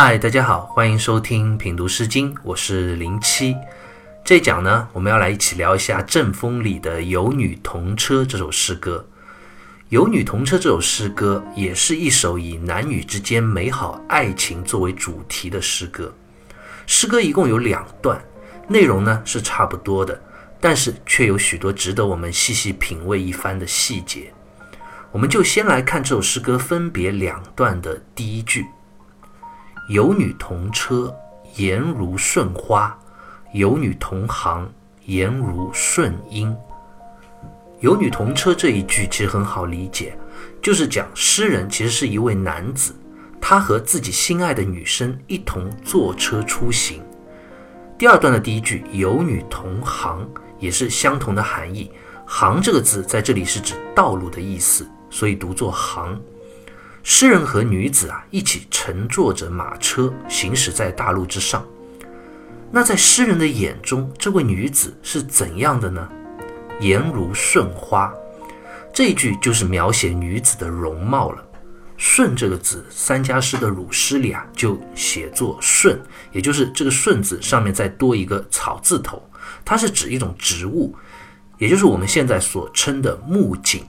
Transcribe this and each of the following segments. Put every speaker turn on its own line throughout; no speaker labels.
嗨，大家好，欢迎收听品读诗经，我是零七。这一讲呢，我们要来一起聊一下《正风》里的《有女同车》这首诗歌。《有女同车》这首诗歌也是一首以男女之间美好爱情作为主题的诗歌。诗歌一共有两段，内容呢是差不多的，但是却有许多值得我们细细品味一番的细节。我们就先来看这首诗歌分别两段的第一句。有女同车，颜如舜花；有女同行，颜如舜英。有女同车这一句其实很好理解，就是讲诗人其实是一位男子，他和自己心爱的女生一同坐车出行。第二段的第一句“有女同行”也是相同的含义，“行”这个字在这里是指道路的意思，所以读作“行”。诗人和女子啊一起乘坐着马车行驶在大路之上。那在诗人的眼中，这位女子是怎样的呢？颜如舜花，这一句就是描写女子的容貌了。舜这个字，三家诗的鲁诗里啊就写作舜，也就是这个舜字上面再多一个草字头，它是指一种植物，也就是我们现在所称的木槿。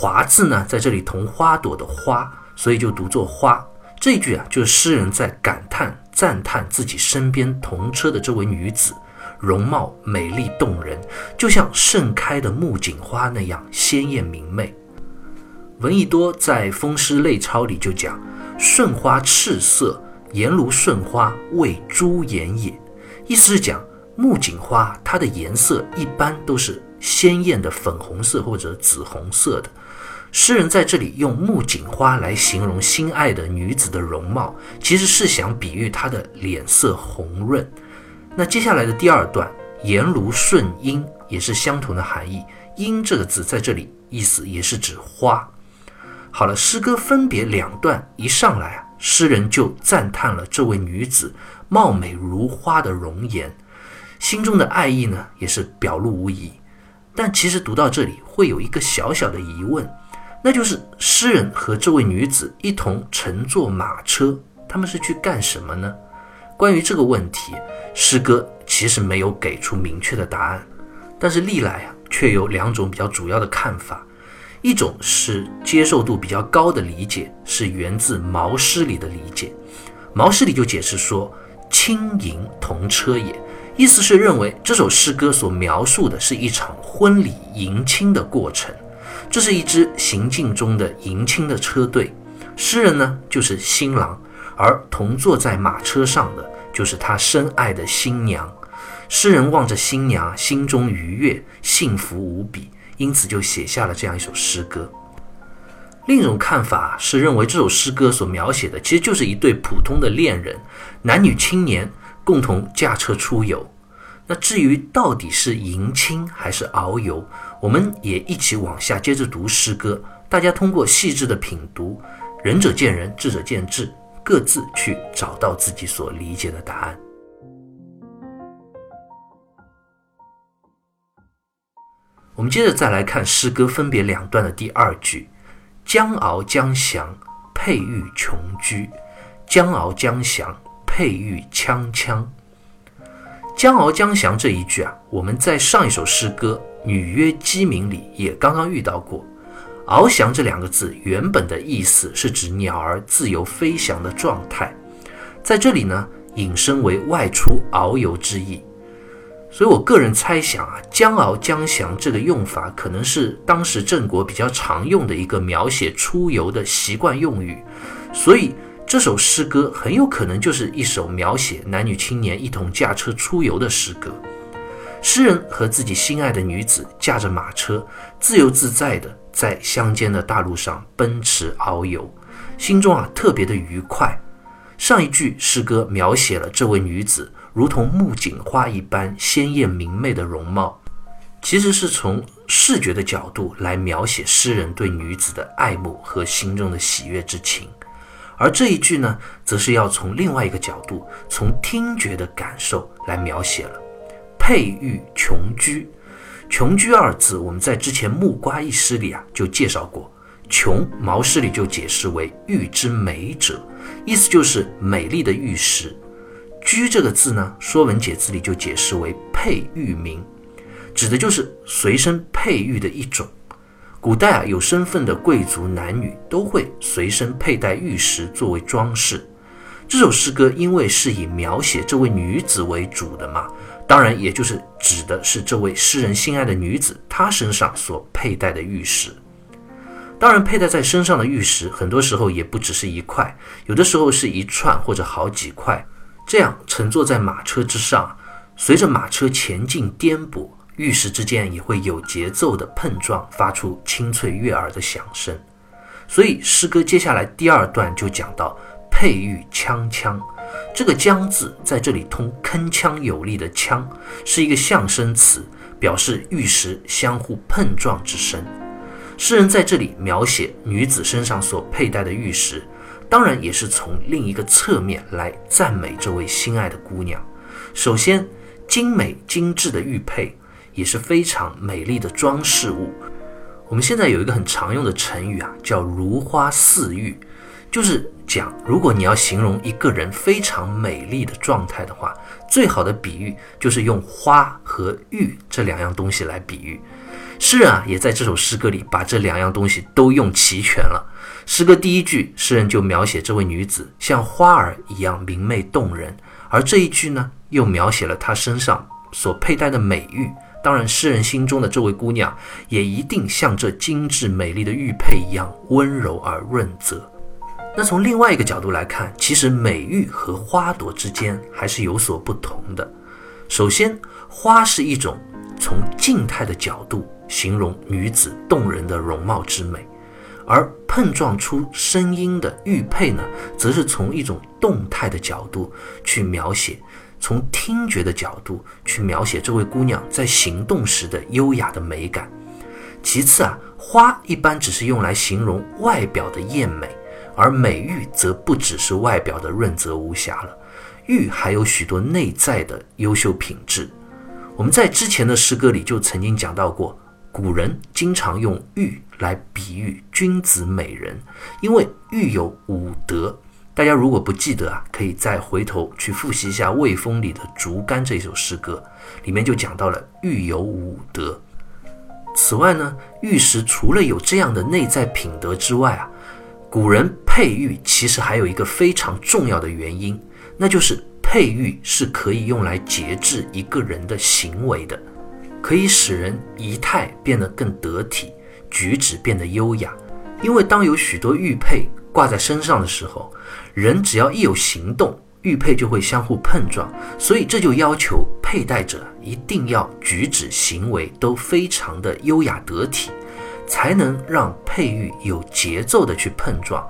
华字呢，在这里同花朵的花，所以就读作花。这句啊，就是诗人在感叹、赞叹自己身边同车的这位女子，容貌美丽动人，就像盛开的木槿花那样鲜艳明媚。闻一多在《风诗类钞》里就讲：“舜花赤色，颜如舜花，谓朱颜也。”意思是讲木槿花，它的颜色一般都是鲜艳的粉红色或者紫红色的。诗人在这里用木槿花来形容心爱的女子的容貌，其实是想比喻她的脸色红润。那接下来的第二段“颜如舜英”也是相同的含义，“英”这个字在这里意思也是指花。好了，诗歌分别两段一上来啊，诗人就赞叹了这位女子貌美如花的容颜，心中的爱意呢也是表露无遗。但其实读到这里会有一个小小的疑问。那就是诗人和这位女子一同乘坐马车，他们是去干什么呢？关于这个问题，诗歌其实没有给出明确的答案，但是历来啊，却有两种比较主要的看法。一种是接受度比较高的理解，是源自《毛诗》里的理解。《毛诗》里就解释说：“轻盈同车也”，意思是认为这首诗歌所描述的是一场婚礼迎亲的过程。这是一支行进中的迎亲的车队，诗人呢就是新郎，而同坐在马车上的就是他深爱的新娘。诗人望着新娘，心中愉悦，幸福无比，因此就写下了这样一首诗歌。另一种看法是认为这首诗歌所描写的其实就是一对普通的恋人，男女青年共同驾车出游。那至于到底是迎亲还是遨游，我们也一起往下接着读诗歌。大家通过细致的品读，仁者见仁，智者见智，各自去找到自己所理解的答案。我们接着再来看诗歌分别两段的第二句：“将翱将降，佩玉琼居。”“将翱将降，佩玉锵锵。”将翱将降这一句啊，我们在上一首诗歌《女曰鸡鸣》里也刚刚遇到过。翱翔这两个字原本的意思是指鸟儿自由飞翔的状态，在这里呢引申为外出遨游之意。所以我个人猜想啊，将翱将降这个用法可能是当时郑国比较常用的一个描写出游的习惯用语，所以。这首诗歌很有可能就是一首描写男女青年一同驾车出游的诗歌。诗人和自己心爱的女子驾着马车，自由自在地在乡间的大路上奔驰遨游，心中啊特别的愉快。上一句诗歌描写了这位女子如同木槿花一般鲜艳明媚的容貌，其实是从视觉的角度来描写诗人对女子的爱慕和心中的喜悦之情。而这一句呢，则是要从另外一个角度，从听觉的感受来描写了。佩玉琼居，琼居二字，我们在之前木瓜一诗里啊就介绍过。琼，毛诗里就解释为玉之美者，意思就是美丽的玉石。居这个字呢，《说文解字》里就解释为佩玉名，指的就是随身佩玉的一种。古代啊，有身份的贵族男女都会随身佩戴玉石作为装饰。这首诗歌因为是以描写这位女子为主的嘛，当然也就是指的是这位诗人心爱的女子她身上所佩戴的玉石。当然，佩戴在身上的玉石很多时候也不只是一块，有的时候是一串或者好几块。这样乘坐在马车之上，随着马车前进颠簸，玉石之间也会有节奏的碰撞，发出清脆悦耳的响声。所以诗歌接下来第二段就讲到佩玉锵锵，这个“锵”字在这里通铿锵有力的“锵”，是一个象声词，表示玉石相互碰撞之声。诗人在这里描写女子身上所佩戴的玉石。当然也是从另一个侧面来赞美这位心爱的姑娘。首先，精美精致的玉佩也是非常美丽的装饰物。我们现在有一个很常用的成语啊，叫“如花似玉”，就是讲如果你要形容一个人非常美丽的状态的话，最好的比喻就是用花和玉这两样东西来比喻。诗人啊，也在这首诗歌里把这两样东西都用齐全了。诗歌第一句，诗人就描写这位女子像花儿一样明媚动人，而这一句呢，又描写了她身上所佩戴的美玉。当然，诗人心中的这位姑娘也一定像这精致美丽的玉佩一样温柔而润泽。那从另外一个角度来看，其实美玉和花朵之间还是有所不同的。首先，花是一种从静态的角度形容女子动人的容貌之美。而碰撞出声音的玉佩呢，则是从一种动态的角度去描写，从听觉的角度去描写这位姑娘在行动时的优雅的美感。其次啊，花一般只是用来形容外表的艳美，而美玉则不只是外表的润泽无瑕了，玉还有许多内在的优秀品质。我们在之前的诗歌里就曾经讲到过。古人经常用玉来比喻君子美人，因为玉有五德。大家如果不记得啊，可以再回头去复习一下《魏风》里的《竹竿》这首诗歌，里面就讲到了玉有五德。此外呢，玉石除了有这样的内在品德之外啊，古人佩玉其实还有一个非常重要的原因，那就是佩玉是可以用来节制一个人的行为的。可以使人仪态变得更得体，举止变得优雅。因为当有许多玉佩挂在身上的时候，人只要一有行动，玉佩就会相互碰撞。所以这就要求佩戴者一定要举止行为都非常的优雅得体，才能让佩玉有节奏的去碰撞，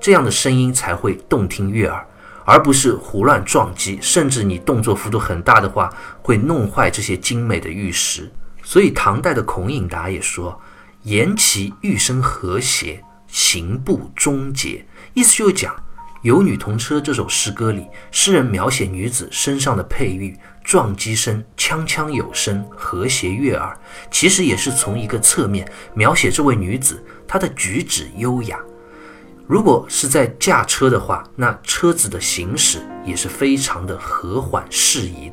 这样的声音才会动听悦耳。而不是胡乱撞击，甚至你动作幅度很大的话，会弄坏这些精美的玉石。所以唐代的孔颖达也说：“言其玉声和谐，行步忠节。”意思就是讲《有女同车》这首诗歌里，诗人描写女子身上的佩玉撞击声锵锵有声，和谐悦耳。其实也是从一个侧面描写这位女子她的举止优雅。如果是在驾车的话，那车子的行驶也是非常的和缓适宜。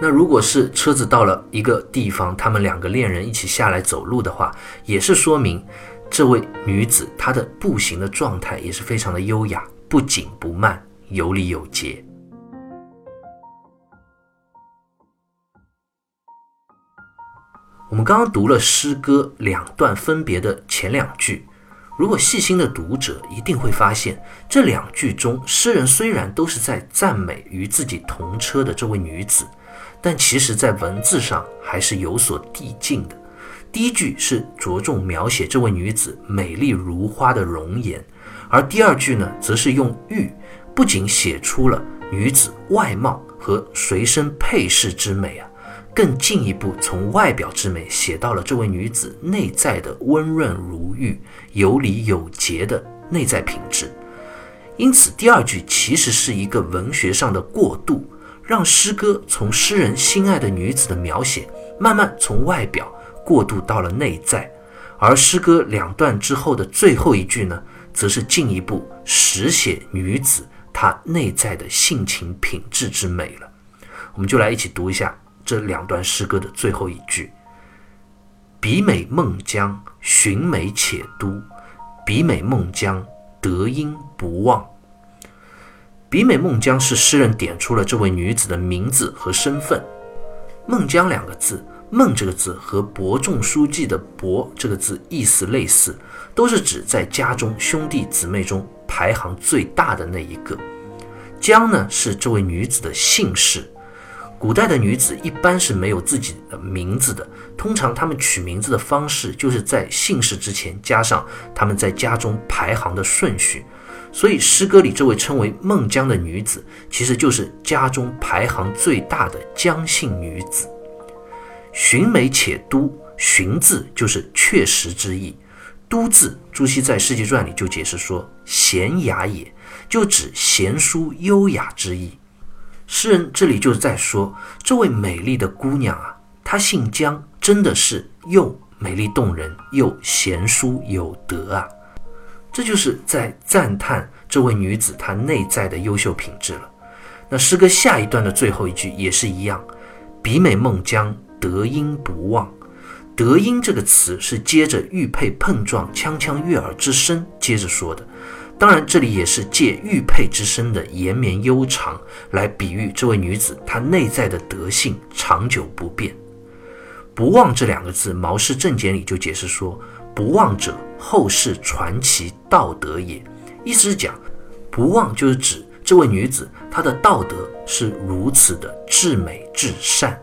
那如果是车子到了一个地方，他们两个恋人一起下来走路的话，也是说明这位女子她的步行的状态也是非常的优雅，不紧不慢，有礼有节。我们刚刚读了诗歌两段分别的前两句。如果细心的读者一定会发现，这两句中，诗人虽然都是在赞美与自己同车的这位女子，但其实在文字上还是有所递进的。第一句是着重描写这位女子美丽如花的容颜，而第二句呢，则是用玉，不仅写出了女子外貌和随身配饰之美啊。更进一步从外表之美写到了这位女子内在的温润如玉、有礼有节的内在品质。因此，第二句其实是一个文学上的过渡，让诗歌从诗人心爱的女子的描写，慢慢从外表过渡到了内在。而诗歌两段之后的最后一句呢，则是进一步实写女子她内在的性情品质之美了。我们就来一起读一下这两段诗歌的最后一句：“比美孟姜，寻美且都。比美孟姜，德音不忘。”比美孟姜是诗人点出了这位女子的名字和身份。孟姜两个字，孟这个字和伯仲叔季的伯这个字意思类似，都是指在家中兄弟姊妹中排行最大的那一个。姜呢是这位女子的姓氏。古代的女子一般是没有自己的名字的，通常她们取名字的方式就是在姓氏之前加上她们在家中排行的顺序。所以，诗歌里这位称为孟姜的女子，其实就是家中排行最大的姜姓女子。寻美且都，寻字就是确实之意，都字，朱熹在《世纪传》里就解释说，娴雅也，就指贤淑优雅之意。诗人这里就是在说，这位美丽的姑娘啊，她姓姜，真的是又美丽动人，又贤淑有德啊。这就是在赞叹这位女子她内在的优秀品质了。那诗歌下一段的最后一句也是一样：“比美孟姜，德音不忘。”德音这个词是接着玉佩碰撞锵锵悦耳之声接着说的。当然，这里也是借玉佩之声的延绵悠长来比喻这位女子她内在的德性长久不变。不忘这两个字，《毛氏正解》里就解释说。不忘者，后世传奇道德也。意思是讲，不忘就是指这位女子，她的道德是如此的至美至善，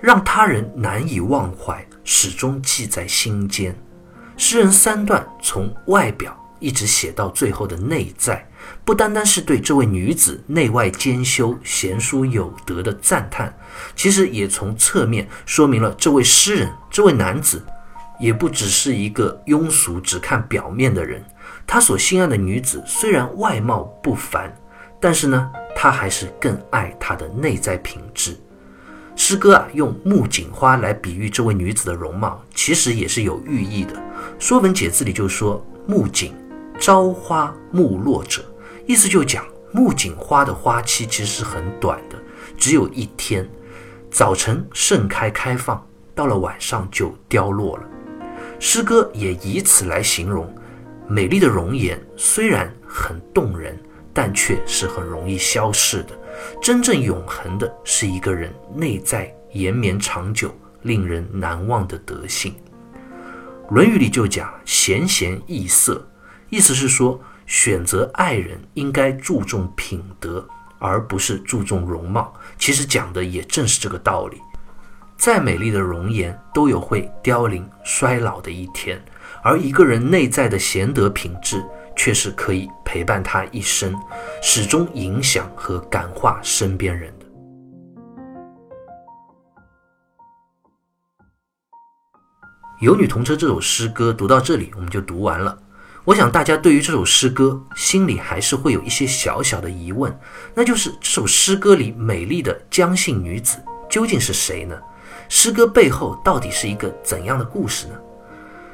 让他人难以忘怀，始终记在心间。诗人三段从外表一直写到最后的内在，不单单是对这位女子内外兼修、贤淑有德的赞叹，其实也从侧面说明了这位诗人，这位男子。也不只是一个庸俗、只看表面的人。他所心爱的女子虽然外貌不凡，但是呢，他还是更爱她的内在品质。诗歌啊，用木槿花来比喻这位女子的容貌，其实也是有寓意的。《说文解字》里就说：“木槿，朝花暮落者。”意思就讲木槿花的花期其实是很短的，只有一天，早晨盛开开放，到了晚上就凋落了。诗歌也以此来形容，美丽的容颜虽然很动人，但却是很容易消逝的。真正永恒的是一个人内在延绵长久、令人难忘的德性。《论语》里就讲“贤贤易色”，意思是说，选择爱人应该注重品德，而不是注重容貌。其实讲的也正是这个道理。再美丽的容颜都有会凋零衰老的一天，而一个人内在的贤德品质却是可以陪伴他一生，始终影响和感化身边人的。《有女同车》这首诗歌读到这里，我们就读完了。我想大家对于这首诗歌心里还是会有一些小小的疑问，那就是这首诗歌里美丽的姜姓女子究竟是谁呢？诗歌背后到底是一个怎样的故事呢？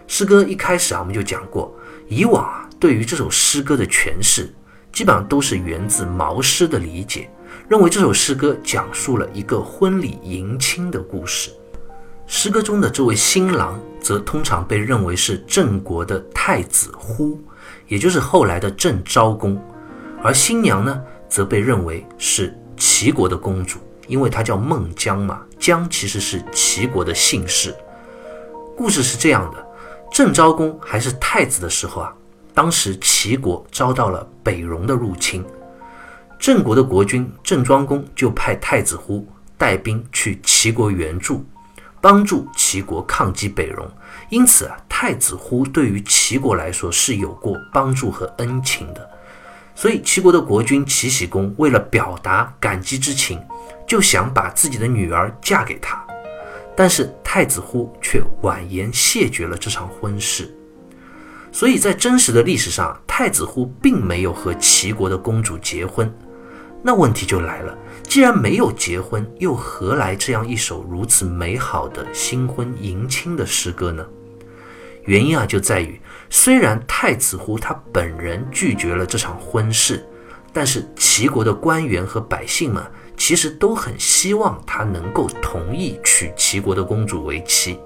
诗歌一开始啊，我们就讲过，以往啊，对于这首诗歌的诠释，基本上都是源自毛诗的理解，认为这首诗歌讲述了一个婚礼迎亲的故事。诗歌中的这位新郎，则通常被认为是郑国的太子呼，也就是后来的郑昭公，而新娘呢，则被认为是齐国的公主。因为她叫孟姜嘛，姜其实是齐国的姓氏。故事是这样的：郑昭公还是太子的时候啊，当时齐国遭到了北戎的入侵，郑国的国君郑庄公就派太子乎带兵去齐国援助，帮助齐国抗击北戎。因此啊，太子乎对于齐国来说是有过帮助和恩情的。所以齐国的国君齐僖公为了表达感激之情。就想把自己的女儿嫁给他，但是太子乎却婉言谢绝了这场婚事。所以在真实的历史上，太子呼并没有和齐国的公主结婚。那问题就来了，既然没有结婚，又何来这样一首如此美好的新婚迎亲的诗歌呢？原因啊，就在于虽然太子呼他本人拒绝了这场婚事。但是齐国的官员和百姓们其实都很希望他能够同意娶齐国的公主为妻。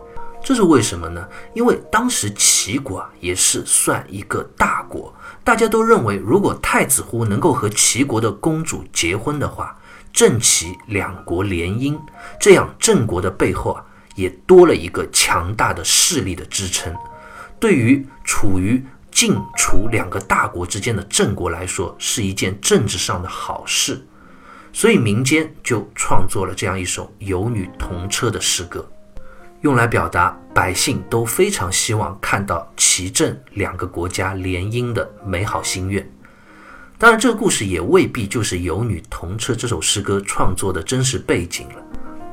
这是为什么呢？因为当时齐国啊也是算一个大国，大家都认为如果太子乎能够和齐国的公主结婚的话，郑齐两国联姻，这样郑国的背后啊也多了一个强大的势力的支撑。对于处于晋楚两个大国之间的郑国来说，是一件政治上的好事，所以民间就创作了这样一首有女同车的诗歌。用来表达百姓都非常希望看到齐郑两个国家联姻的美好心愿。当然，这个故事也未必就是《有女同车》这首诗歌创作的真实背景了，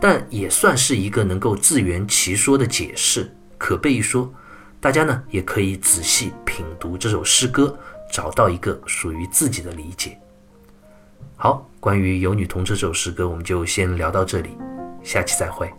但也算是一个能够自圆其说的解释，可备一说。大家呢也可以仔细品读这首诗歌，找到一个属于自己的理解。好，关于《有女同车》这首诗歌，我们就先聊到这里，下期再会。